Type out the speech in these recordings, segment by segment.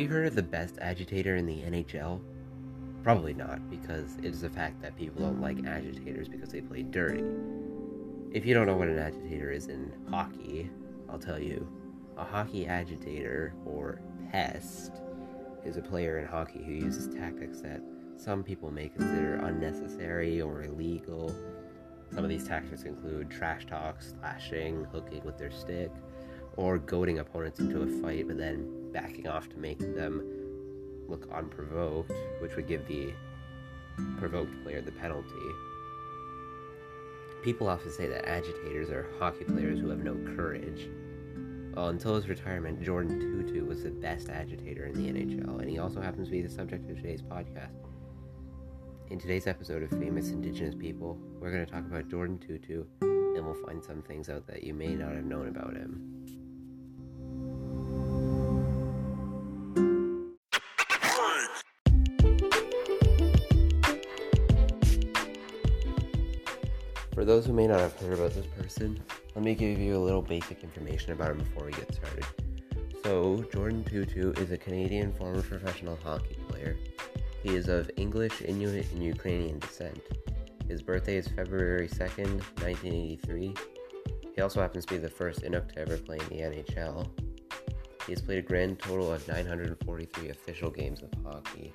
you heard of the best agitator in the NHL? Probably not, because it is a fact that people don't like agitators because they play dirty. If you don't know what an agitator is in hockey, I'll tell you. A hockey agitator, or pest, is a player in hockey who uses tactics that some people may consider unnecessary or illegal. Some of these tactics include trash talk, slashing, hooking with their stick, or goading opponents into a fight but then backing off to make them look unprovoked, which would give the provoked player the penalty. People often say that agitators are hockey players who have no courage. Well, until his retirement, Jordin Tootoo was the best agitator in the NHL, and he also happens to be the subject of today's podcast. In today's episode of Famous Indigenous People, we're going to talk about Jordin Tootoo, and we'll find some things out that you may not have known about him. For those who may not have heard about this person, let me give you a little basic information about him before we get started. So, Jordin Tootoo is a Canadian former professional hockey player. He is of English, Inuit, and Ukrainian descent. His birthday is February 2nd, 1983. He also happens to be the first Inuk to ever play in the NHL. He has played a grand total of 943 official games of hockey,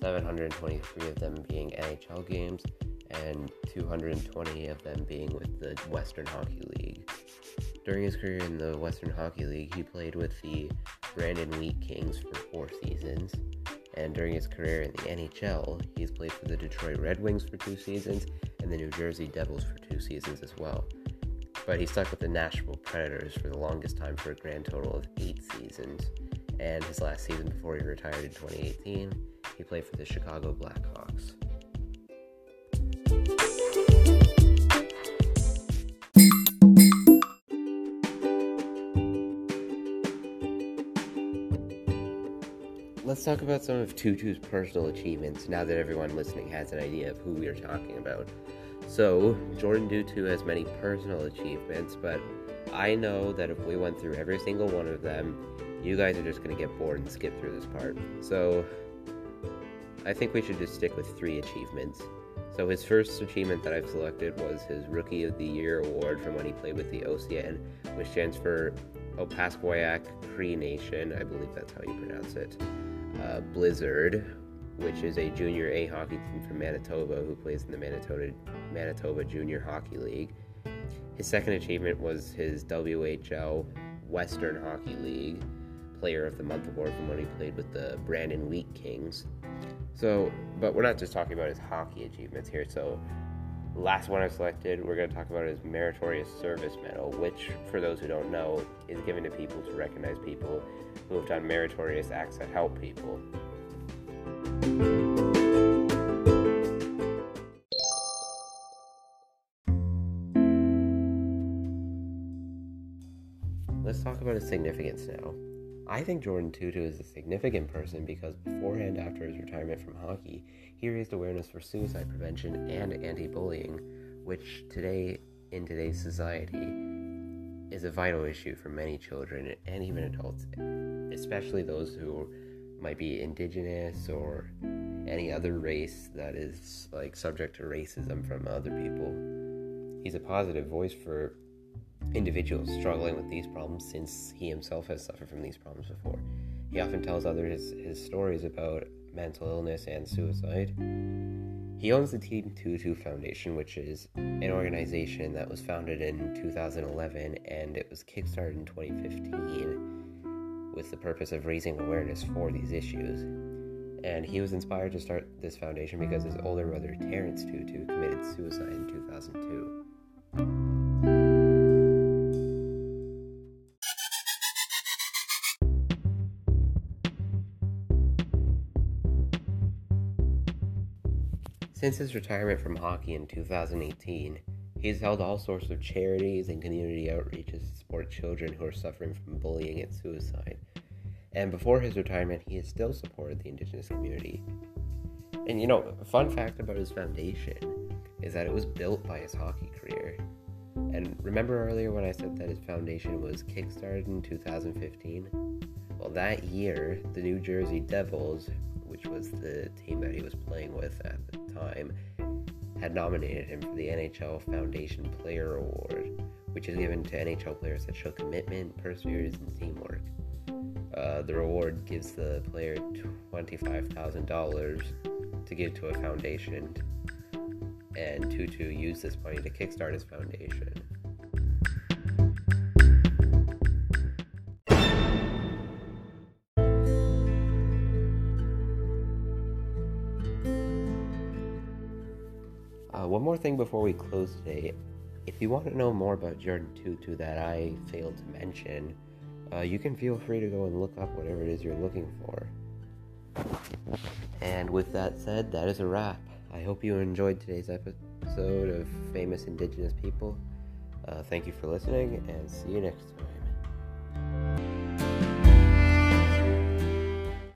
723 of them being NHL games, and 220 of them being with the Western Hockey League. During his career in the Western Hockey League, he played with the Brandon Wheat Kings for four seasons. And during his career in the NHL, he's played for the Detroit Red Wings for two seasons and the New Jersey Devils for two seasons as well. But he stuck with the Nashville Predators for the longest time for a grand total of eight seasons. And his last season before he retired in 2018, he played for the Chicago Blackhawks. Let's talk about some of Tootoo's personal achievements now that everyone listening has an idea of who we are talking about. So, Jordin Tootoo has many personal achievements, but I know that if we went through every single one of them, you guys are just going to get bored and skip through this part. So, I think we should just stick with three achievements. So, his first achievement that I've selected was his Rookie of the Year award from when he played with the OCN, which stands for Opaskwayak Cree Nation. I believe that's how you pronounce it uh, Blizzard, which is a junior A hockey team from Manitoba who plays in the Manitoba, Manitoba Junior Hockey League. His second achievement was his WHL Western Hockey League Player of the Month award from when he played with the Brandon Wheat Kings. So, but we're not just talking about his hockey achievements here. So, last one I selected, we're going to talk about is Meritorious Service Medal, which, for those who don't know, is given to people to recognize people who have done meritorious acts that help people. Let's talk about its significance now. I think Jordin Tootoo is a significant person because beforehand, after his retirement from hockey, he raised awareness for suicide prevention and anti-bullying, which today in today's society is a vital issue for many children and even adults, especially those who might be indigenous or any other race that is like subject to racism from other people. He's a positive voice for individuals struggling with these problems since he himself has suffered from these problems before. He often tells others his stories about mental illness and suicide. He owns the Team Tootoo Foundation, which is an organization that was founded in 2011 and it was kickstarted in 2015 with the purpose of raising awareness for these issues. And he was inspired to start this foundation because his older brother, Terrence Tootoo, committed suicide in 2002. Since his retirement from hockey in 2018, he has held all sorts of charities and community outreaches to support children who are suffering from bullying and suicide. And before his retirement, he has still supported the Indigenous community. And you know, a fun fact about his foundation is that it was built by his hockey career. And remember earlier when I said that his foundation was kickstarted in 2015? Well, that year, the New Jersey Devils, which was the team that he was playing with at the time, had nominated him for the NHL Foundation Player Award, which is given to NHL players that show commitment, perseverance, and teamwork. Uh, the reward gives the player $25,000 to give to a foundation, and Tootoo used this money to kickstart his foundation. Uh, one more thing before we close today. If you want to know more about Jordin Tootoo that I failed to mention, uh, you can feel free to go and look up whatever it is you're looking for. And with that said, that is a wrap. I hope you enjoyed today's episode of Famous Indigenous People. Uh, thank you for listening, and see you next time.